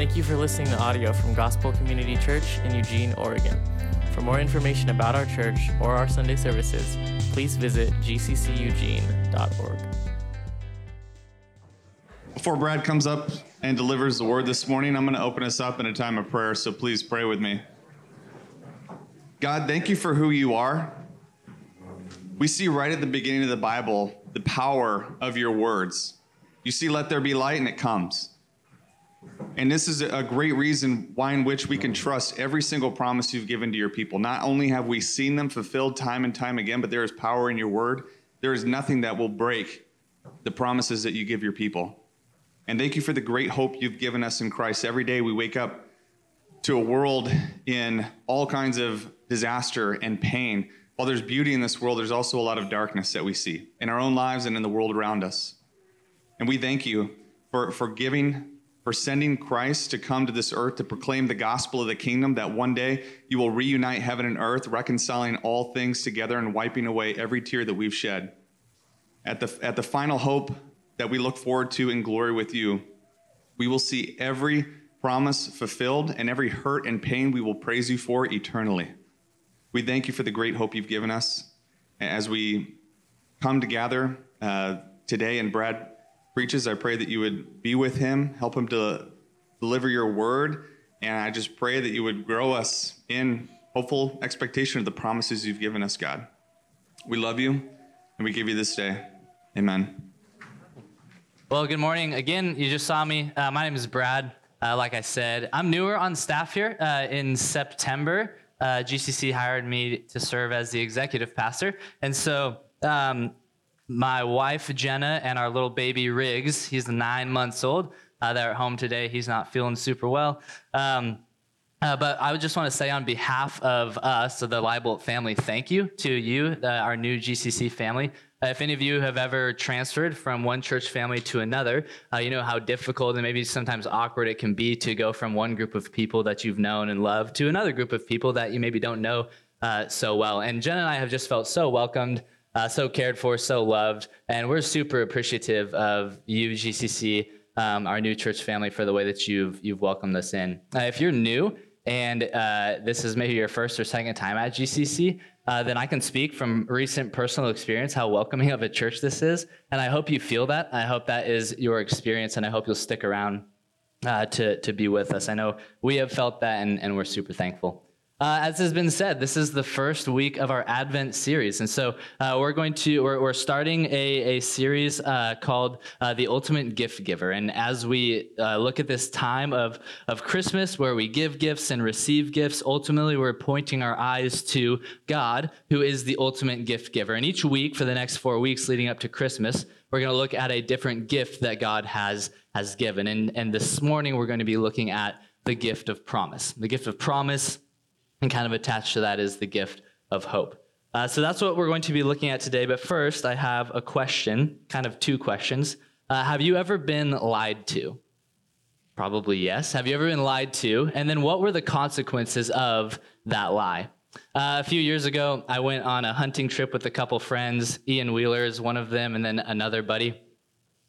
Thank you for listening to audio from Gospel Community Church in Eugene, Oregon. For more information about our church or our Sunday services, please visit gcceugene.org. Before Brad comes up and delivers the word this morning, I'm going to open us up in a time of prayer, so please pray with me. God, thank you for who you are. We see right at the beginning of the Bible the power of your words. You see, let there be light, and it comes. And this is a great reason why in which we can trust every single promise you've given to your people. Not only have we seen them fulfilled time and time again, but there is power in your word. There is nothing that will break the promises that you give your people. And thank you for the great hope you've given us in Christ. Every day we wake up to a world in all kinds of disaster and pain. While there's beauty in this world, there's also a lot of darkness that we see in our own lives and in the world around us. And we thank you for, for giving for sending Christ to come to this earth to proclaim the gospel of the kingdom, that one day you will reunite heaven and earth, reconciling all things together and wiping away every tear that we've shed. At the, at the final hope that we look forward to in glory with you, we will see every promise fulfilled and every hurt and pain we will praise you for eternally. We thank you for the great hope you've given us as we come together uh, today. And Brad, preaches, I pray that you would be with him, help him to deliver your word. And I just pray that you would grow us in hopeful expectation of the promises you've given us, God. We love you and we give you this day. Amen. Well, good morning. Again, you just saw me. Uh, my name is Brad. Uh, like I said, I'm newer on staff here. Uh, in September, uh, GCC hired me to serve as the executive pastor. And so um, my wife Jenna and our little baby Riggs. He's nine months old. Uh, they're at home today. He's not feeling super well. Um, uh, but I would just want to say on behalf of us, so the Leibold family, thank you to you, uh, our new GCC family. Uh, if any of you have ever transferred from one church family to another, uh, you know how difficult and maybe sometimes awkward it can be to go from one group of people that you've known and loved to another group of people that you maybe don't know uh, so well. And Jen and I have just felt so welcomed uh, so cared for, so loved. And we're super appreciative of you, GCC, um, our new church family, for the way that you've, you've welcomed us in. Uh, if you're new and uh, this is maybe your first or second time at GCC, uh, then I can speak from recent personal experience how welcoming of a church this is. And I hope you feel that. I hope that is your experience, and I hope you'll stick around uh, to, to be with us. I know we have felt that, and, and we're super thankful. Uh, as has been said, this is the first week of our Advent series. And so uh, we're going to, we're, we're starting a, a series uh, called uh, The Ultimate Gift Giver. And as we uh, look at this time of, of Christmas where we give gifts and receive gifts, ultimately we're pointing our eyes to God, who is the ultimate gift giver. And each week for the next four weeks leading up to Christmas, we're going to look at a different gift that God has, has given. And, and this morning we're going to be looking at the gift of promise. The gift of promise and kind of attached to that is the gift of hope. Uh, so that's what we're going to be looking at today. But first, I have a question, kind of two questions. Uh, have you ever been lied to? Probably yes. Have you ever been lied to? And then what were the consequences of that lie? Uh, a few years ago, I went on a hunting trip with a couple friends. Ian Wheeler is one of them, and then another buddy.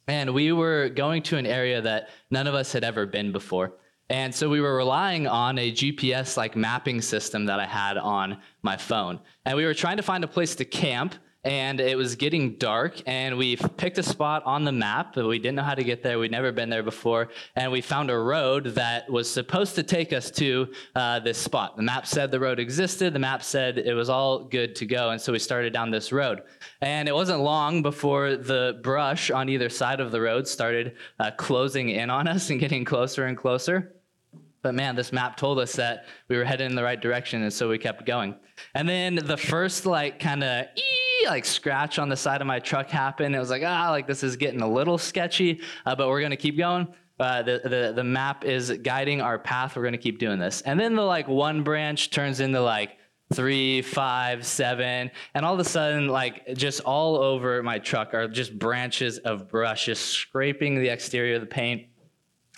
And we were going to an area that none of us had ever been before. And so we were relying on a GPS like mapping system that I had on my phone. And we were trying to find a place to camp and it was getting dark and we picked a spot on the map but we didn't know how to get there. We'd never been there before. And we found a road that was supposed to take us to uh, this spot. The map said the road existed. The map said it was all good to go. And so we started down this road. And it wasn't long before the brush on either side of the road started uh, closing in on us and getting closer and closer but man, this map told us that we were headed in the right direction, and so we kept going. And then the first like kind of like scratch on the side of my truck happened. It was like ah, like this is getting a little sketchy, uh, but we're gonna keep going. Uh, the, the the map is guiding our path. We're gonna keep doing this. And then the like one branch turns into like three, five, seven, and all of a sudden, like just all over my truck are just branches of brush, just scraping the exterior of the paint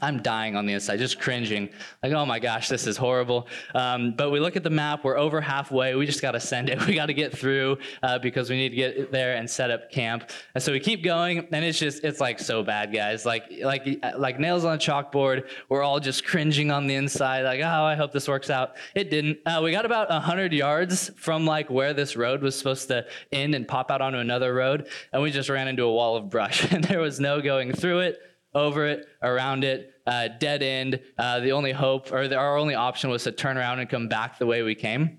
I'm dying on the inside, just cringing. Like, oh my gosh, this is horrible. Um, but we look at the map, we're over halfway. We just got to send it. We got to get through uh, because we need to get there and set up camp. And so we keep going, and it's just, it's like so bad, guys. Like, like, like nails on a chalkboard. We're all just cringing on the inside. Like, oh, I hope this works out. It didn't. Uh, we got about 100 yards from like where this road was supposed to end and pop out onto another road, and we just ran into a wall of brush, and there was no going through it over it, around it, uh, dead end. Uh, the only hope, or the, our only option, was to turn around and come back the way we came,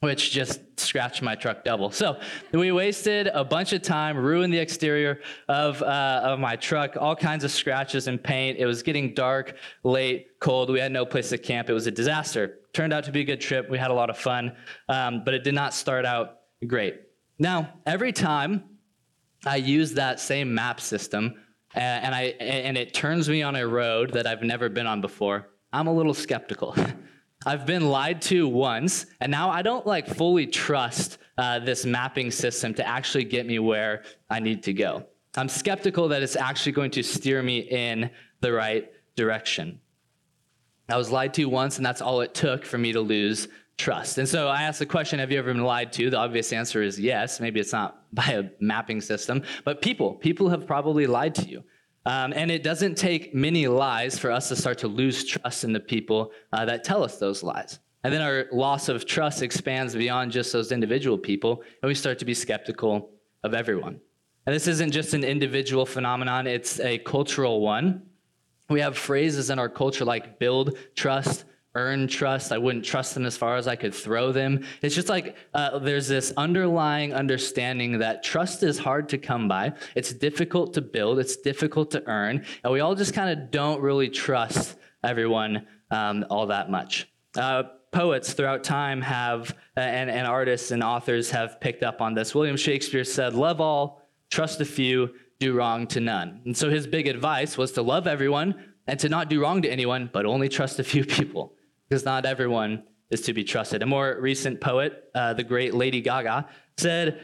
which just scratched my truck double. So we wasted a bunch of time, ruined the exterior of uh, of my truck, all kinds of scratches and paint. It was getting dark, late, cold. We had no place to camp. It was a disaster. Turned out to be a good trip. We had a lot of fun, um, but it did not start out great. Now, every time I use that same map system and I and it turns me on a road that I've never been on before, I'm a little skeptical. I've been lied to once, and now I don't like fully trust uh, this mapping system to actually get me where I need to go. I'm skeptical that it's actually going to steer me in the right direction. I was lied to once, and that's all it took for me to lose trust. And so I asked the question Have you ever been lied to? The obvious answer is yes. Maybe it's not by a mapping system, but people, people have probably lied to you. Um, and it doesn't take many lies for us to start to lose trust in the people uh, that tell us those lies. And then our loss of trust expands beyond just those individual people, and we start to be skeptical of everyone. And this isn't just an individual phenomenon, it's a cultural one. We have phrases in our culture like build trust, earn trust. I wouldn't trust them as far as I could throw them. It's just like uh, there's this underlying understanding that trust is hard to come by. It's difficult to build. It's difficult to earn. And we all just kind of don't really trust everyone um, all that much. Uh, poets throughout time have, uh, and, and artists and authors have picked up on this. William Shakespeare said, Love all, trust a few, do wrong to none. And so his big advice was to love everyone and to not do wrong to anyone, but only trust a few people because not everyone is to be trusted. A more recent poet, uh, the great Lady Gaga, said,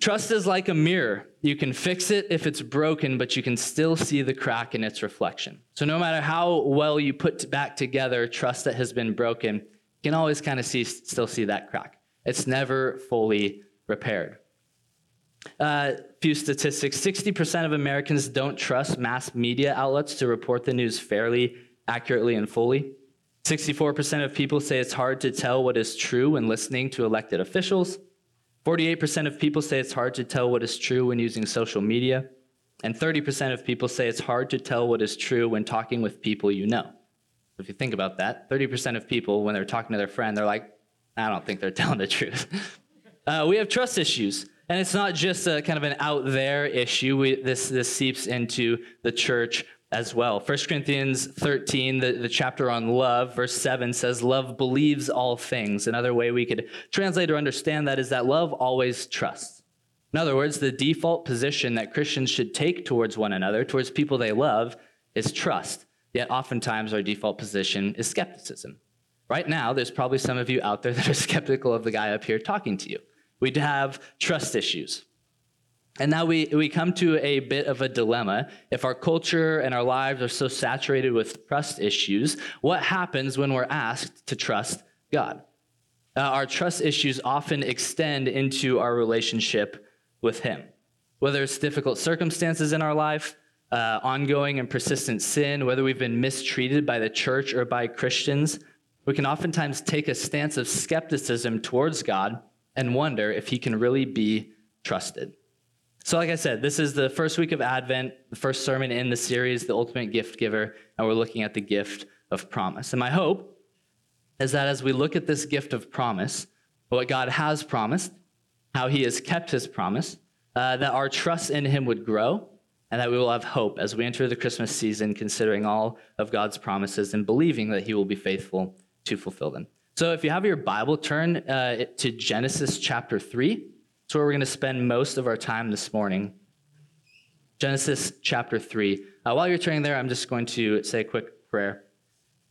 Trust is like a mirror. You can fix it if it's broken, but you can still see the crack in its reflection. So, no matter how well you put back together trust that has been broken, you can always kind of see, still see that crack. It's never fully repaired. A uh, few statistics 60% of Americans don't trust mass media outlets to report the news fairly, accurately, and fully. 64% of people say it's hard to tell what is true when listening to elected officials. 48% of people say it's hard to tell what is true when using social media. And 30% of people say it's hard to tell what is true when talking with people you know. If you think about that, 30% of people, when they're talking to their friend, they're like, I don't think they're telling the truth. uh, we have trust issues. And it's not just a kind of an out there issue. We, this, this seeps into the church as well. 1 Corinthians 13, the, the chapter on love, verse 7 says, Love believes all things. Another way we could translate or understand that is that love always trusts. In other words, the default position that Christians should take towards one another, towards people they love, is trust. Yet oftentimes our default position is skepticism. Right now, there's probably some of you out there that are skeptical of the guy up here talking to you. We'd have trust issues. And now we, we come to a bit of a dilemma. If our culture and our lives are so saturated with trust issues, what happens when we're asked to trust God? Uh, our trust issues often extend into our relationship with Him. Whether it's difficult circumstances in our life, uh, ongoing and persistent sin, whether we've been mistreated by the church or by Christians, we can oftentimes take a stance of skepticism towards God and wonder if He can really be trusted. So, like I said, this is the first week of Advent, the first sermon in the series, The Ultimate Gift Giver, and we're looking at the gift of promise. And my hope is that as we look at this gift of promise, what God has promised, how He has kept His promise, uh, that our trust in Him would grow, and that we will have hope as we enter the Christmas season, considering all of God's promises and believing that He will be faithful to fulfill them. So, if you have your Bible, turn uh, to Genesis chapter 3. It's where we're going to spend most of our time this morning. Genesis chapter 3. Uh, while you're turning there, I'm just going to say a quick prayer.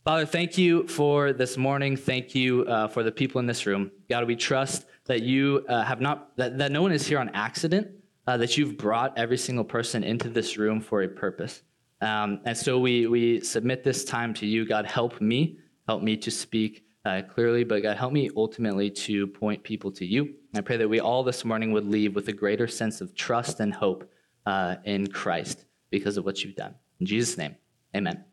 Father, thank you for this morning. Thank you uh, for the people in this room. God, we trust that you uh, have not, that, that no one is here on accident, uh, that you've brought every single person into this room for a purpose. Um, and so we, we submit this time to you. God, help me. Help me to speak uh, clearly, but God, help me ultimately to point people to you. I pray that we all this morning would leave with a greater sense of trust and hope uh, in Christ because of what you've done. In Jesus' name, amen.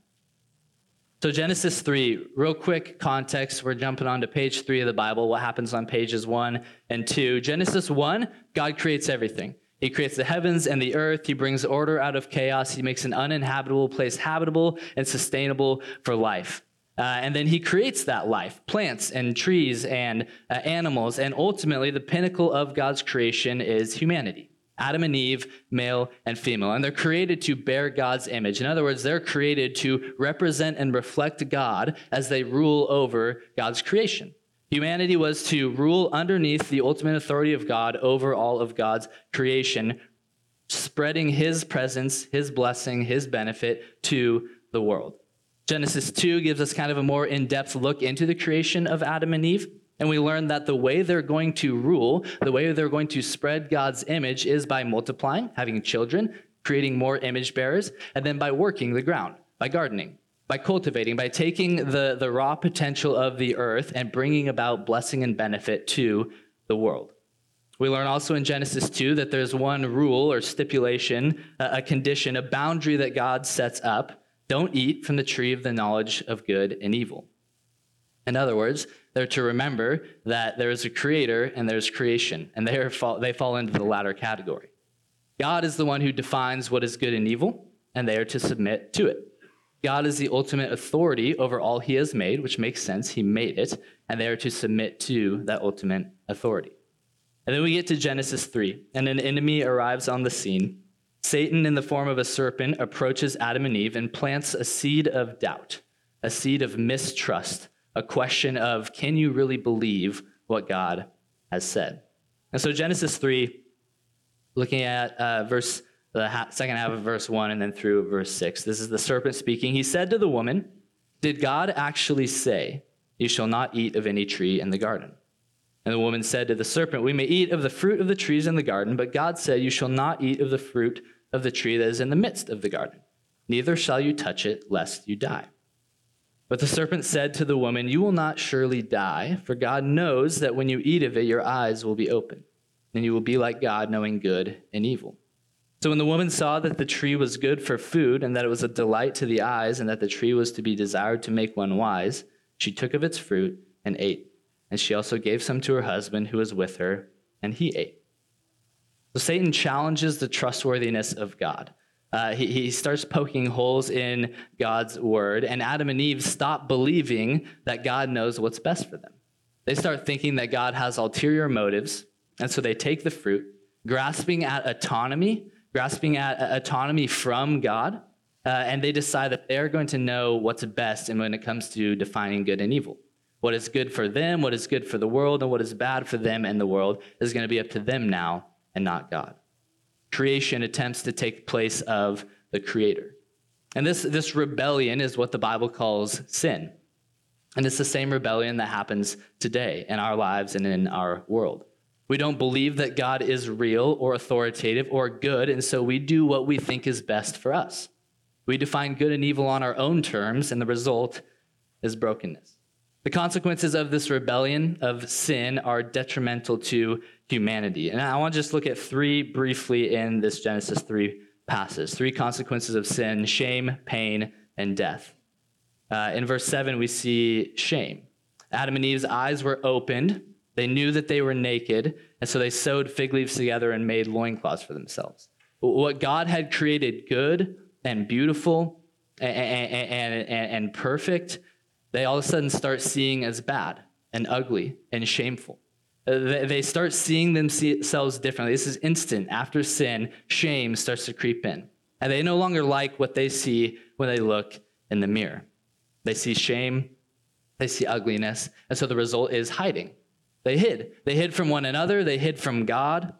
So, Genesis 3, real quick context. We're jumping on to page 3 of the Bible. What happens on pages 1 and 2? Genesis 1, God creates everything. He creates the heavens and the earth. He brings order out of chaos. He makes an uninhabitable place habitable and sustainable for life. Uh, and then he creates that life plants and trees and uh, animals. And ultimately, the pinnacle of God's creation is humanity. Adam and Eve, male and female. And they're created to bear God's image. In other words, they're created to represent and reflect God as they rule over God's creation. Humanity was to rule underneath the ultimate authority of God over all of God's creation, spreading his presence, his blessing, his benefit to the world. Genesis 2 gives us kind of a more in depth look into the creation of Adam and Eve. And we learn that the way they're going to rule, the way they're going to spread God's image is by multiplying, having children, creating more image bearers, and then by working the ground, by gardening, by cultivating, by taking the, the raw potential of the earth and bringing about blessing and benefit to the world. We learn also in Genesis 2 that there's one rule or stipulation, a condition, a boundary that God sets up. Don't eat from the tree of the knowledge of good and evil. In other words, they're to remember that there is a creator and there's creation, and they, fall, they fall into the latter category. God is the one who defines what is good and evil, and they are to submit to it. God is the ultimate authority over all he has made, which makes sense. He made it, and they are to submit to that ultimate authority. And then we get to Genesis 3, and an enemy arrives on the scene. Satan, in the form of a serpent, approaches Adam and Eve and plants a seed of doubt, a seed of mistrust a question of can you really believe what God has said? And so Genesis 3, looking at uh, verse the ha- second half of verse 1 and then through verse 6. This is the serpent speaking. He said to the woman, Did God actually say, You shall not eat of any tree in the garden? And the woman said to the serpent, We may eat of the fruit of the trees in the garden, but God said, You shall not eat of the fruit of the tree that is in the midst of the garden, neither shall you touch it, lest you die. But the serpent said to the woman, You will not surely die, for God knows that when you eat of it, your eyes will be open, and you will be like God, knowing good and evil. So when the woman saw that the tree was good for food, and that it was a delight to the eyes, and that the tree was to be desired to make one wise, she took of its fruit and ate. And she also gave some to her husband who was with her, and he ate. So Satan challenges the trustworthiness of God. Uh, he, he starts poking holes in God's word, and Adam and Eve stop believing that God knows what's best for them. They start thinking that God has ulterior motives, and so they take the fruit, grasping at autonomy, grasping at uh, autonomy from God, uh, and they decide that they're going to know what's best and when it comes to defining good and evil. What is good for them, what is good for the world, and what is bad for them and the world is going to be up to them now and not God creation attempts to take place of the creator. And this, this rebellion is what the Bible calls sin. And it's the same rebellion that happens today in our lives and in our world. We don't believe that God is real or authoritative or good, and so we do what we think is best for us. We define good and evil on our own terms, and the result is brokenness. The consequences of this rebellion of sin are detrimental to humanity. And I want to just look at three briefly in this Genesis 3 passage three consequences of sin shame, pain, and death. Uh, in verse 7, we see shame. Adam and Eve's eyes were opened. They knew that they were naked, and so they sewed fig leaves together and made loincloths for themselves. What God had created good and beautiful and, and, and, and perfect they all of a sudden start seeing as bad and ugly and shameful. Uh, they start seeing themselves differently. This is instant. After sin, shame starts to creep in. And they no longer like what they see when they look in the mirror. They see shame, they see ugliness, and so the result is hiding. They hid. They hid from one another, they hid from God,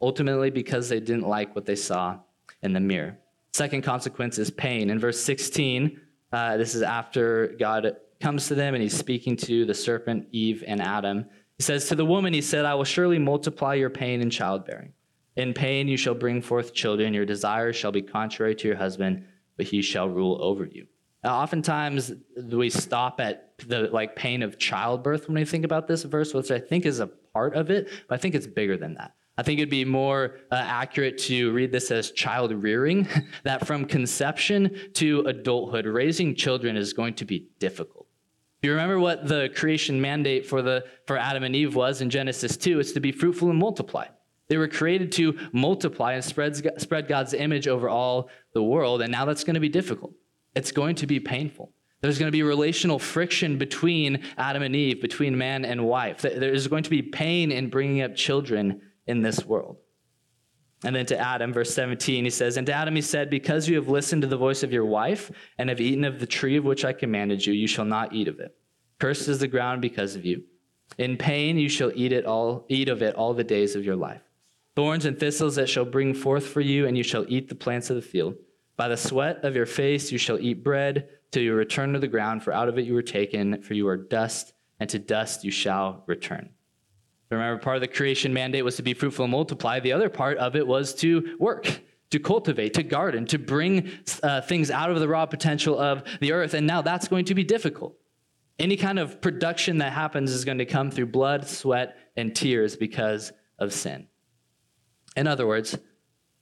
ultimately because they didn't like what they saw in the mirror. Second consequence is pain. In verse 16, uh, this is after God comes to them and he's speaking to the serpent, Eve, and Adam. He says, To the woman, he said, I will surely multiply your pain in childbearing. In pain you shall bring forth children. Your desires shall be contrary to your husband, but he shall rule over you. Now, oftentimes we stop at the like pain of childbirth when we think about this verse, which I think is a part of it, but I think it's bigger than that. I think it'd be more uh, accurate to read this as child rearing, that from conception to adulthood, raising children is going to be difficult. You remember what the creation mandate for, the, for Adam and Eve was in Genesis 2, it's to be fruitful and multiply. They were created to multiply and spread, spread God's image over all the world, and now that's going to be difficult. It's going to be painful. There's going to be relational friction between Adam and Eve, between man and wife. There's going to be pain in bringing up children in this world. And then to Adam, verse 17, he says, And to Adam he said, Because you have listened to the voice of your wife and have eaten of the tree of which I commanded you, you shall not eat of it. Cursed is the ground because of you. In pain you shall eat it all, eat of it all the days of your life. Thorns and thistles that shall bring forth for you, and you shall eat the plants of the field. By the sweat of your face you shall eat bread till you return to the ground, for out of it you were taken, for you are dust, and to dust you shall return. Remember, part of the creation mandate was to be fruitful and multiply. The other part of it was to work, to cultivate, to garden, to bring uh, things out of the raw potential of the earth. And now that's going to be difficult. Any kind of production that happens is going to come through blood, sweat, and tears because of sin. In other words,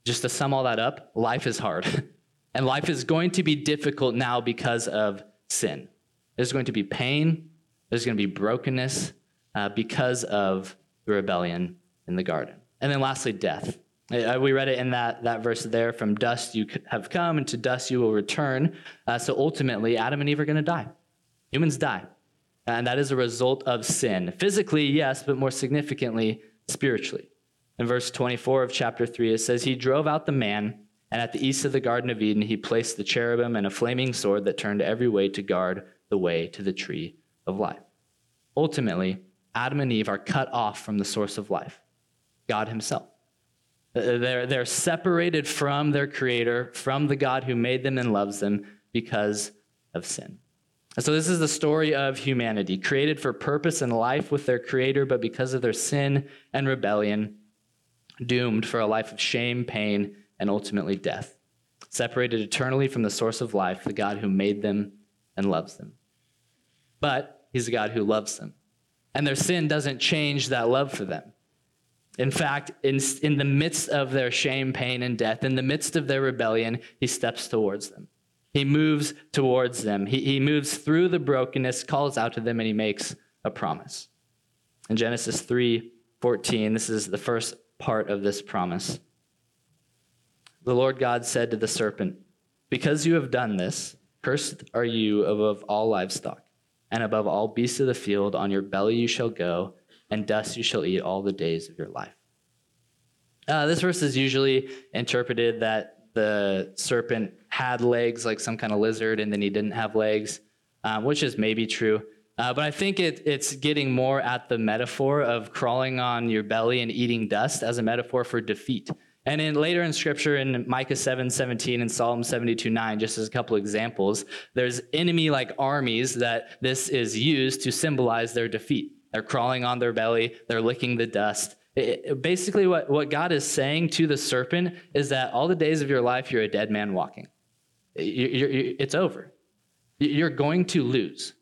just to sum all that up, life is hard. and life is going to be difficult now because of sin. There's going to be pain, there's going to be brokenness uh, because of rebellion in the garden. And then lastly, death. We read it in that, that verse there from dust you have come, and to dust you will return. Uh, so ultimately, Adam and Eve are going to die. Humans die. And that is a result of sin. Physically, yes, but more significantly, spiritually. In verse 24 of chapter 3, it says, He drove out the man, and at the east of the Garden of Eden, he placed the cherubim and a flaming sword that turned every way to guard the way to the tree of life. Ultimately, Adam and Eve are cut off from the source of life, God Himself. Uh, they're, they're separated from their Creator, from the God who made them and loves them because of sin. And so, this is the story of humanity, created for purpose and life with their Creator, but because of their sin and rebellion, doomed for a life of shame, pain, and ultimately death. Separated eternally from the source of life, the God who made them and loves them. But He's a God who loves them and their sin doesn't change that love for them. In fact, in, in the midst of their shame, pain, and death, in the midst of their rebellion, he steps towards them. He moves towards them. He, he moves through the brokenness, calls out to them, and he makes a promise. In Genesis 3 14, this is the first part of this promise. The Lord God said to the serpent, Because you have done this, cursed are you above all livestock and above all beasts of the field, on your belly you shall go, and dust you shall eat all the days of your life. Uh, this verse is usually interpreted that the serpent had legs like some kind of lizard, and then he didn't have legs, uh, which is maybe true. Uh, but I think it, it's getting more at the metaphor of crawling on your belly and eating dust as a metaphor for defeat. And in later in scripture in Micah 7 17 and Psalm 72 9, just as a couple examples, there's enemy like armies that this is used to symbolize their defeat. They're crawling on their belly, they're licking the dust. It, basically, what, what God is saying to the serpent is that all the days of your life, you're a dead man walking. You, you, it's over. You're going to lose.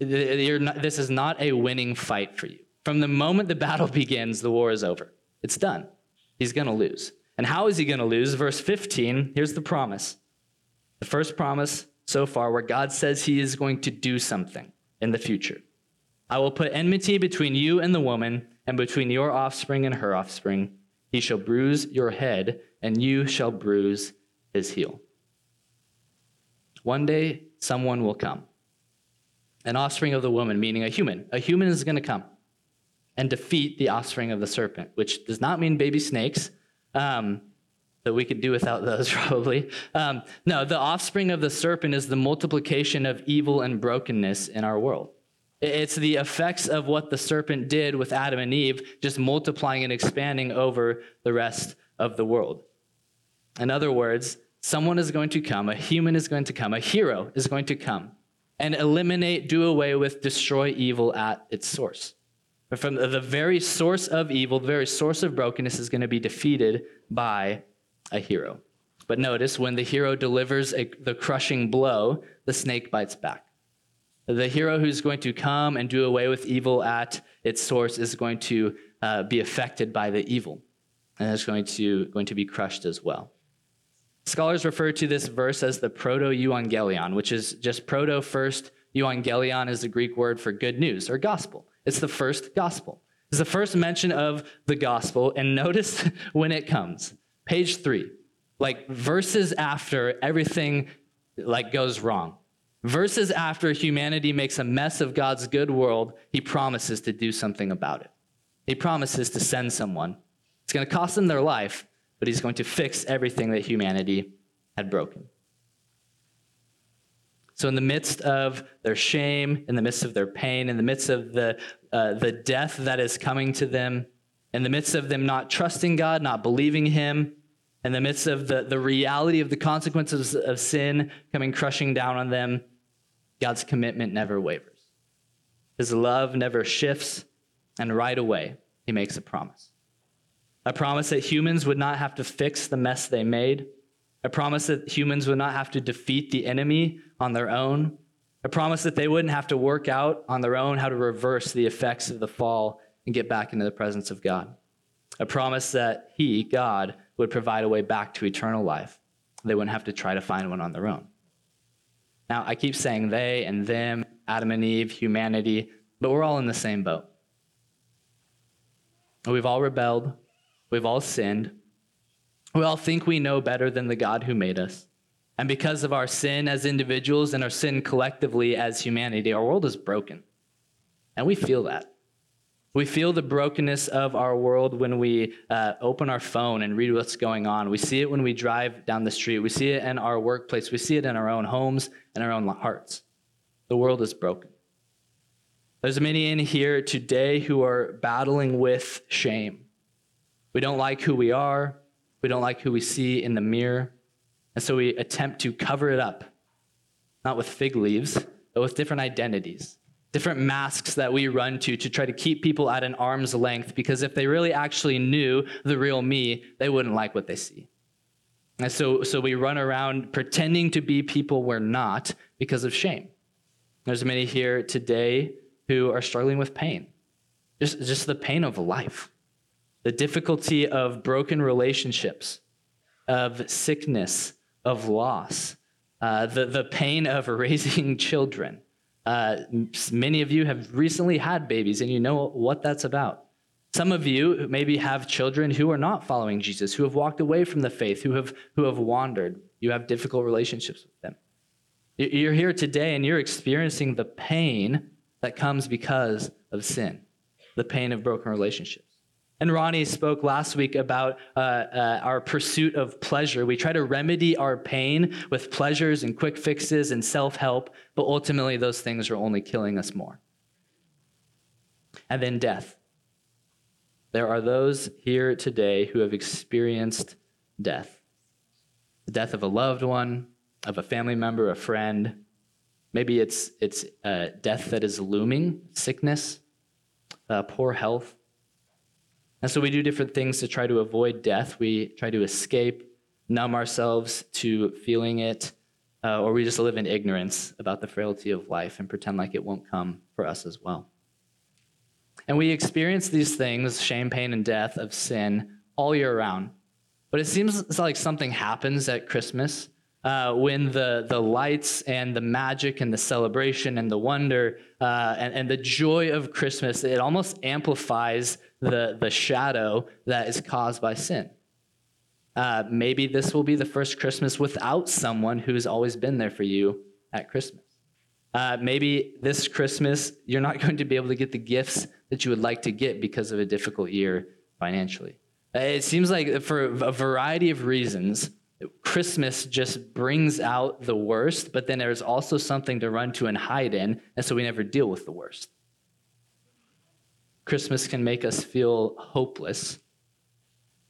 Not, this is not a winning fight for you. From the moment the battle begins, the war is over. It's done he's going to lose. And how is he going to lose? Verse 15, here's the promise. The first promise so far where God says he is going to do something in the future. I will put enmity between you and the woman, and between your offspring and her offspring. He shall bruise your head, and you shall bruise his heel. One day, someone will come. An offspring of the woman, meaning a human. A human is going to come and defeat the offspring of the serpent, which does not mean baby snakes. Um, that we could do without those probably. Um, no, the offspring of the serpent is the multiplication of evil and brokenness in our world. It's the effects of what the serpent did with Adam and Eve, just multiplying and expanding over the rest of the world. In other words, someone is going to come, a human is going to come, a hero is going to come and eliminate, do away with, destroy evil at its source. But from the very source of evil, the very source of brokenness is going to be defeated by a hero. But notice when the hero delivers a, the crushing blow, the snake bites back. The hero who's going to come and do away with evil at its source is going to uh, be affected by the evil and is going to, going to be crushed as well. Scholars refer to this verse as the proto euangelion, which is just proto first. Euangelion is the Greek word for good news or gospel. It's the first gospel. It's the first mention of the gospel, and notice when it comes. Page three, like verses after everything like goes wrong. Verses after humanity makes a mess of God's good world, he promises to do something about it. He promises to send someone. It's going to cost them their life, but he's going to fix everything that humanity had broken. So, in the midst of their shame, in the midst of their pain, in the midst of the, uh, the death that is coming to them, in the midst of them not trusting God, not believing Him, in the midst of the, the reality of the consequences of sin coming crushing down on them, God's commitment never wavers. His love never shifts, and right away, He makes a promise. A promise that humans would not have to fix the mess they made a promise that humans would not have to defeat the enemy on their own, a promise that they wouldn't have to work out on their own how to reverse the effects of the fall and get back into the presence of God, a promise that He, God, would provide a way back to eternal life. They wouldn't have to try to find one on their own. Now, I keep saying they and them, Adam and Eve, humanity, but we're all in the same boat. We've all rebelled, we've all sinned, we all think we know better than the God who made us. And because of our sin as individuals and our sin collectively as humanity, our world is broken. And we feel that. We feel the brokenness of our world when we uh, open our phone and read what's going on. We see it when we drive down the street. We see it in our workplace. We see it in our own homes and our own hearts. The world is broken. There's many in here today who are battling with shame. We don't like who we are. We don't like who we see in the mirror. And so we attempt to cover it up, not with fig leaves, but with different identities, different masks that we run to to try to keep people at an arm's length, because if they really actually knew the real me, they wouldn't like what they see. And so, so we run around pretending to be people we're not because of shame. There's many here today who are struggling with pain, just, just the pain of life the difficulty of broken relationships, of sickness, of loss, uh, the, the pain of raising children. Uh, many of you have recently had babies and you know what that's about. Some of you maybe have children who are not following Jesus, who have walked away from the faith, who have, who have wandered. You have difficult relationships with them. You're here today and you're experiencing the pain that comes because of sin, the pain of broken relationships. And Ronnie spoke last week about uh, uh, our pursuit of pleasure. We try to remedy our pain with pleasures and quick fixes and self help, but ultimately those things are only killing us more. And then death. There are those here today who have experienced death the death of a loved one, of a family member, a friend. Maybe it's, it's uh, death that is looming, sickness, uh, poor health. And so we do different things to try to avoid death. We try to escape, numb ourselves to feeling it, uh, or we just live in ignorance about the frailty of life and pretend like it won't come for us as well. And we experience these things, shame, pain, and death of sin, all year round. But it seems like something happens at Christmas uh, when the, the lights and the magic and the celebration and the wonder uh, and, and the joy of Christmas, it almost amplifies the, the shadow that is caused by sin. Uh, maybe this will be the first Christmas without someone who's always been there for you at Christmas. Uh, maybe this Christmas, you're not going to be able to get the gifts that you would like to get because of a difficult year financially. Uh, it seems like for a variety of reasons, Christmas just brings out the worst, but then there's also something to run to and hide in, and so we never deal with the worst. Christmas can make us feel hopeless,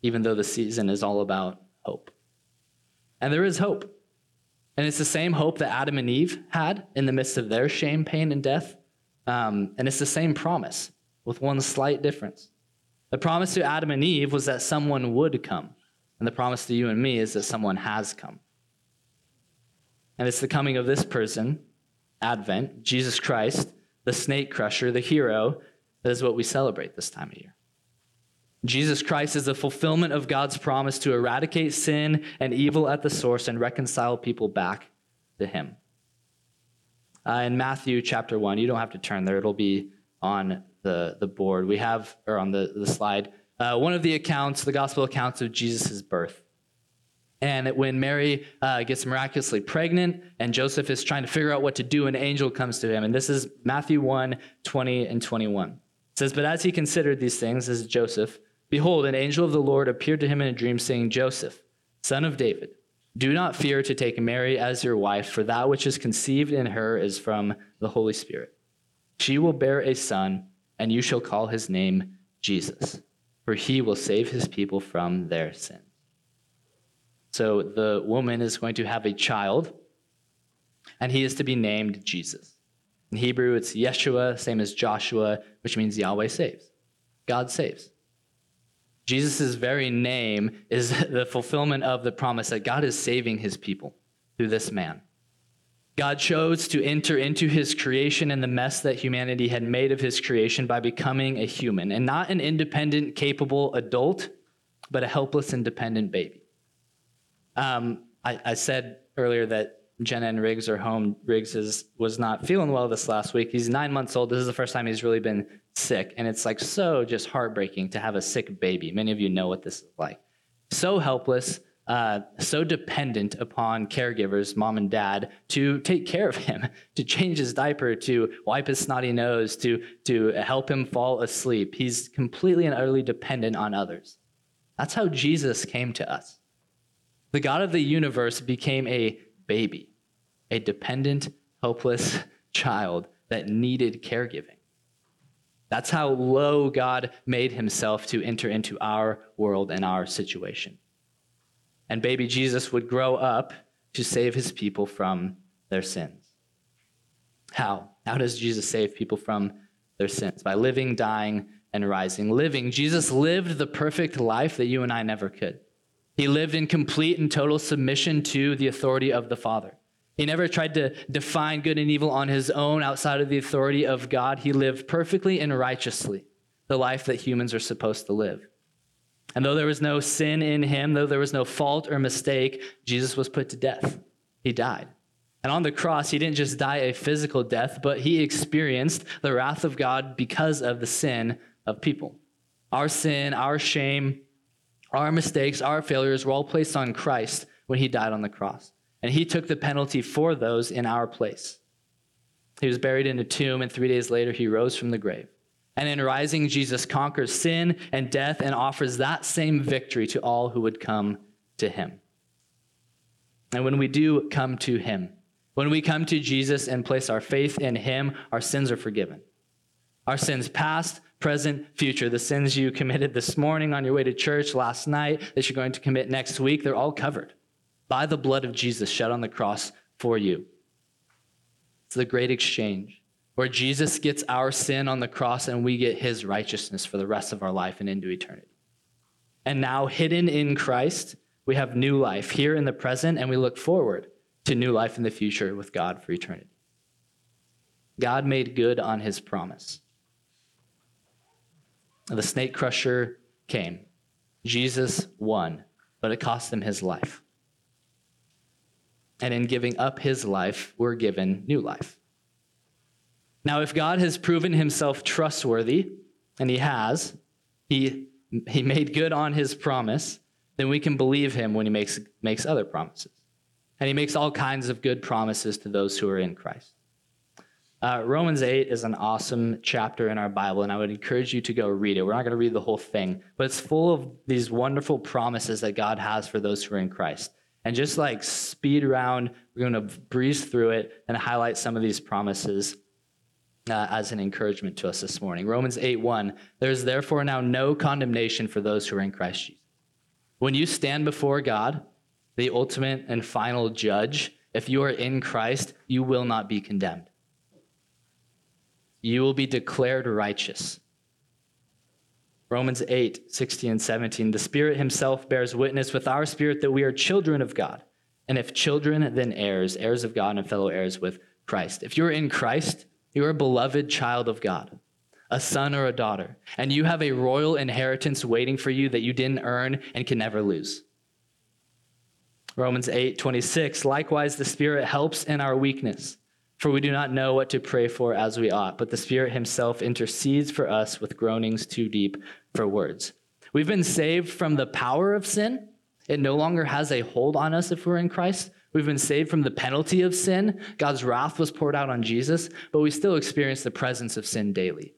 even though the season is all about hope. And there is hope. And it's the same hope that Adam and Eve had in the midst of their shame, pain, and death. Um, and it's the same promise with one slight difference. The promise to Adam and Eve was that someone would come, And the promise to you and me is that someone has come. And it's the coming of this person, Advent, Jesus Christ, the snake crusher, the hero, that is what we celebrate this time of year. Jesus Christ is the fulfillment of God's promise to eradicate sin and evil at the source and reconcile people back to Him. Uh, in Matthew chapter 1, you don't have to turn there, it'll be on the, the board. We have, or on the, the slide, uh, one of the accounts, the gospel accounts of Jesus' birth. And when Mary uh, gets miraculously pregnant and Joseph is trying to figure out what to do, an angel comes to him. And this is Matthew 1 20 and 21. It says, But as he considered these things, is Joseph, behold, an angel of the Lord appeared to him in a dream, saying, Joseph, son of David, do not fear to take Mary as your wife, for that which is conceived in her is from the Holy Spirit. She will bear a son, and you shall call his name Jesus, for he will save his people from their sins. So the woman is going to have a child, and he is to be named Jesus. In Hebrew, it's Yeshua, same as Joshua, which means Yahweh saves. God saves. Jesus' very name is the fulfillment of the promise that God is saving his people through this man. God chose to enter into his creation and the mess that humanity had made of his creation by becoming a human, and not an independent, capable adult, but a helpless, independent baby. Um, I, I, said earlier that Jenna and Riggs are home. Riggs is, was not feeling well this last week. He's nine months old. This is the first time he's really been sick. And it's like so just heartbreaking to have a sick baby. Many of you know what this is like. So helpless, uh, so dependent upon caregivers, mom and dad, to take care of him, to change his diaper, to wipe his snotty nose, to, to help him fall asleep. He's completely and utterly dependent on others. That's how Jesus came to us. The God of the universe became a baby, a dependent, helpless child that needed caregiving. That's how low God made himself to enter into our world and our situation. And baby Jesus would grow up to save his people from their sins. How? How does Jesus save people from their sins? By living, dying, and rising. Living. Jesus lived the perfect life that you and I never could. He lived in complete and total submission to the authority of the Father. He never tried to define good and evil on his own outside of the authority of God. He lived perfectly and righteously the life that humans are supposed to live. And though there was no sin in him, though there was no fault or mistake, Jesus was put to death. He died. And on the cross, he didn't just die a physical death, but he experienced the wrath of God because of the sin of people. Our sin, our shame, our mistakes, our failures were all placed on Christ when he died on the cross. And he took the penalty for those in our place. He was buried in a tomb, and three days later, he rose from the grave. And in rising, Jesus conquers sin and death and offers that same victory to all who would come to him. And when we do come to him, when we come to Jesus and place our faith in him, our sins are forgiven. Our sins past, present, future. The sins you committed this morning on your way to church, last night, that you're going to commit next week, they're all covered by the blood of Jesus shed on the cross for you. It's the great exchange where Jesus gets our sin on the cross and we get his righteousness for the rest of our life and into eternity. And now, hidden in Christ, we have new life here in the present, and we look forward to new life in the future with God for eternity. God made good on his promise. The snake crusher came. Jesus won, but it cost him his life. And in giving up his life, we're given new life. Now, if God has proven himself trustworthy, and he has, he, he made good on his promise, then we can believe him when he makes, makes other promises. And he makes all kinds of good promises to those who are in Christ. Uh, Romans 8 is an awesome chapter in our Bible, and I would encourage you to go read it. We're not going to read the whole thing, but it's full of these wonderful promises that God has for those who are in Christ. And just like speed around, we're going to breeze through it and highlight some of these promises uh, as an encouragement to us this morning. Romans 8 1 There is therefore now no condemnation for those who are in Christ Jesus. When you stand before God, the ultimate and final judge, if you are in Christ, you will not be condemned you will be declared righteous. Romans 8, 16 and 17. The Spirit Himself bears witness with our spirit that we are children of God. And if children, then heirs, heirs of God and fellow heirs with Christ. If you're in Christ, you're a beloved child of God, a son or a daughter, and you have a royal inheritance waiting for you that you didn't earn and can never lose. Romans 8, 26. Likewise, the Spirit helps in our weakness, for we do not know what to pray for as we ought, but the Spirit Himself intercedes for us with groanings too deep for words. We've been saved from the power of sin. It no longer has a hold on us if we're in Christ. We've been saved from the penalty of sin. God's wrath was poured out on Jesus, but we still experience the presence of sin daily.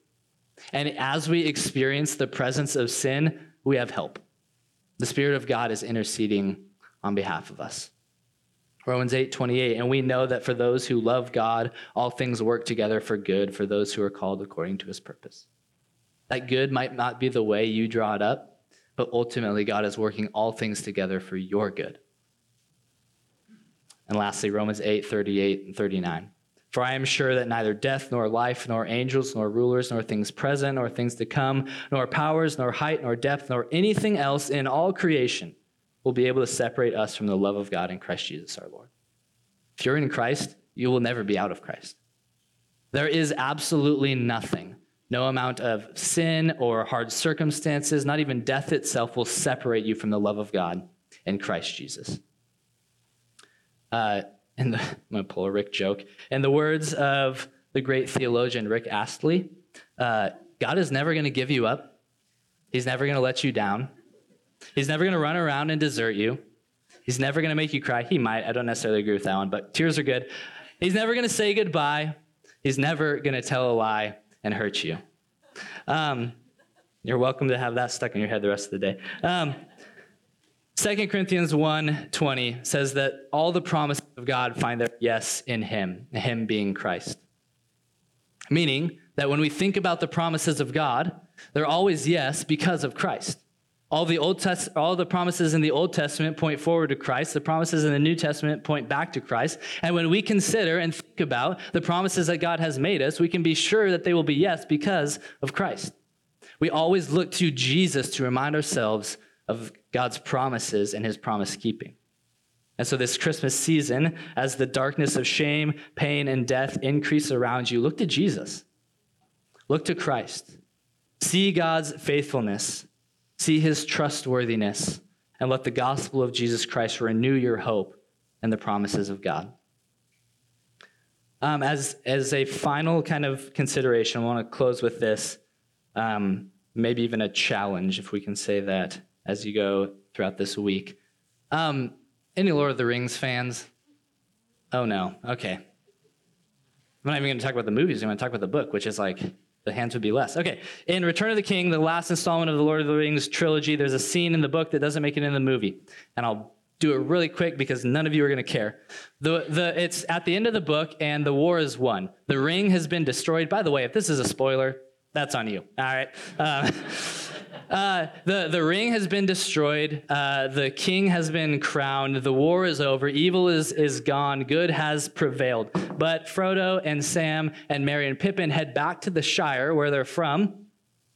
And as we experience the presence of sin, we have help. The Spirit of God is interceding on behalf of us. Romans 8, 28, and we know that for those who love God, all things work together for good for those who are called according to his purpose. That good might not be the way you draw it up, but ultimately God is working all things together for your good. And lastly, Romans 8, 38 and 39. For I am sure that neither death, nor life, nor angels, nor rulers, nor things present, nor things to come, nor powers, nor height, nor depth, nor anything else in all creation will be able to separate us from the love of God in Christ Jesus our Lord. If you're in Christ, you will never be out of Christ. There is absolutely nothing, no amount of sin or hard circumstances, not even death itself, will separate you from the love of God in Christ Jesus. Uh, and the, I'm going to pull a Rick joke. In the words of the great theologian Rick Astley, uh, God is never going to give you up. He's never going to let you down. He's never going to run around and desert you. He's never going to make you cry. He might. I don't necessarily agree with that one, but tears are good. He's never going to say goodbye. He's never going to tell a lie and hurt you. Um, you're welcome to have that stuck in your head the rest of the day. Um, 2 Corinthians 1:20 says that all the promises of God find their yes in him, him being Christ. Meaning that when we think about the promises of God, they're always yes because of Christ. All the Old Test, all the promises in the Old Testament point forward to Christ. The promises in the New Testament point back to Christ. And when we consider and think about the promises that God has made us, we can be sure that they will be yes because of Christ. We always look to Jesus to remind ourselves of God's promises and his promise keeping. And so, this Christmas season, as the darkness of shame, pain, and death increase around you, look to Jesus. Look to Christ. See God's faithfulness See his trustworthiness and let the gospel of Jesus Christ renew your hope and the promises of God. Um, as, as a final kind of consideration, I want to close with this, um, maybe even a challenge, if we can say that, as you go throughout this week. Um, any Lord of the Rings fans? Oh, no. Okay. I'm not even going to talk about the movies. I'm going to talk about the book, which is like the hands would be less. Okay, in Return of the King, the last installment of the Lord of the Rings trilogy, there's a scene in the book that doesn't make it in the movie. And I'll do it really quick because none of you are going to care. The, the, it's at the end of the book, and the war is won. The ring has been destroyed. By the way, if this is a spoiler, that's on you. All right. Uh, uh, the, the ring has been destroyed. Uh, the king has been crowned. The war is over. Evil is, is gone. Good has prevailed. But Frodo and Sam and Merry and Pippin head back to the Shire where they're from.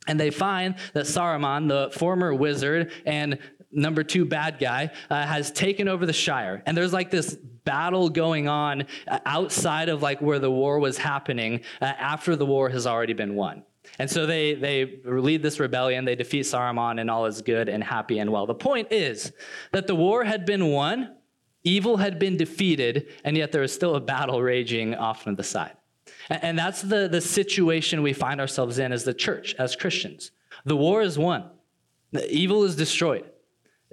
And they find that Saruman, the former wizard and number two bad guy, uh, has taken over the Shire. And there's like this battle going on uh, outside of like where the war was happening uh, after the war has already been won. And so they, they lead this rebellion, they defeat Saruman, and all is good and happy and well. The point is that the war had been won, evil had been defeated, and yet there was still a battle raging off on the side. And that's the, the situation we find ourselves in as the church, as Christians. The war is won, the evil is destroyed,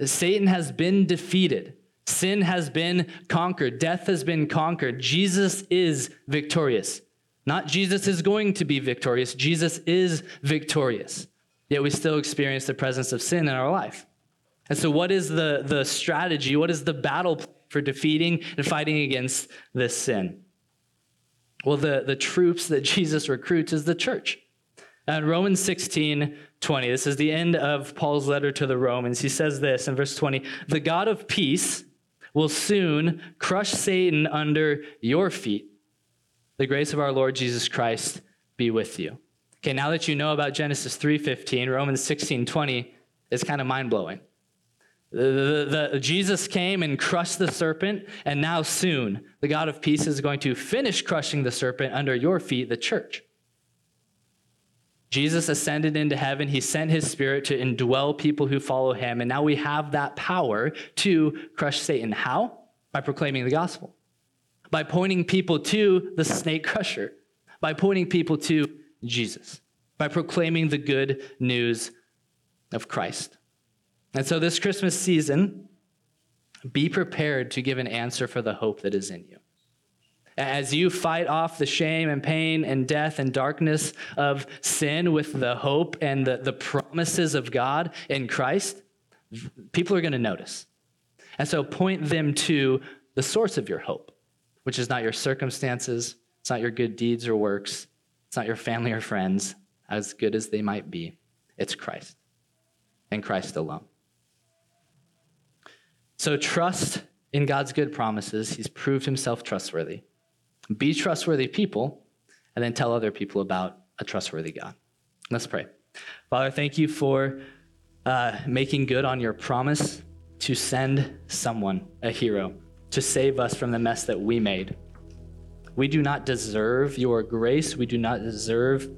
Satan has been defeated. Sin has been conquered. Death has been conquered. Jesus is victorious. Not Jesus is going to be victorious, Jesus is victorious. Yet we still experience the presence of sin in our life. And so, what is the, the strategy? What is the battle for defeating and fighting against this sin? Well, the, the troops that Jesus recruits is the church. And Romans 16, 20, this is the end of Paul's letter to the Romans. He says this in verse 20 The God of peace will soon crush Satan under your feet. The grace of our Lord Jesus Christ be with you. Okay, now that you know about Genesis 3:15, Romans 16:20 is kind of mind-blowing. The, the, the, Jesus came and crushed the serpent, and now soon the God of peace is going to finish crushing the serpent under your feet, the church. Jesus ascended into heaven. He sent his spirit to indwell people who follow him. And now we have that power to crush Satan. How? By proclaiming the gospel, by pointing people to the snake crusher, by pointing people to Jesus, by proclaiming the good news of Christ. And so, this Christmas season, be prepared to give an answer for the hope that is in you. As you fight off the shame and pain and death and darkness of sin with the hope and the, the promises of God in Christ, people are going to notice. And so, point them to the source of your hope, which is not your circumstances, it's not your good deeds or works, it's not your family or friends, as good as they might be. It's Christ and Christ alone. So trust in God's good promises. He's proved himself trustworthy. Be trustworthy people, and then tell other people about a trustworthy God. Let's pray. Father, thank you for uh, making good on your promise to send someone, a hero, to save us from the mess that we made. We do not deserve your grace. We do not deserve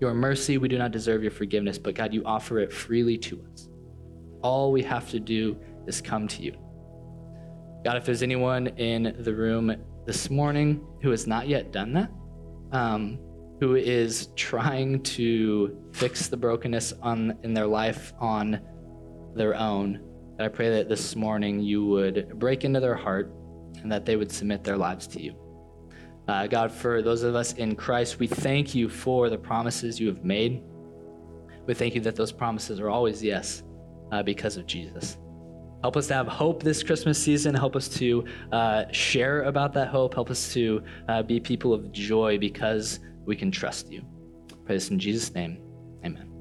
your mercy. We do not deserve your forgiveness, but God, you offer it freely to us. All we have to do is come to you. God, if there's anyone in the room this morning who has not yet done that, um, who is trying to fix the brokenness on in their life on their own, I pray that this morning you would break into their heart and that they would submit their lives to you. Uh, God, for those of us in Christ, we thank you for the promises you have made. We thank you that those promises are always yes uh, because of Jesus. Help us to have hope this Christmas season. Help us to uh, share about that hope. Help us to uh, be people of joy because we can trust you. Pray this in Jesus' name. Amen.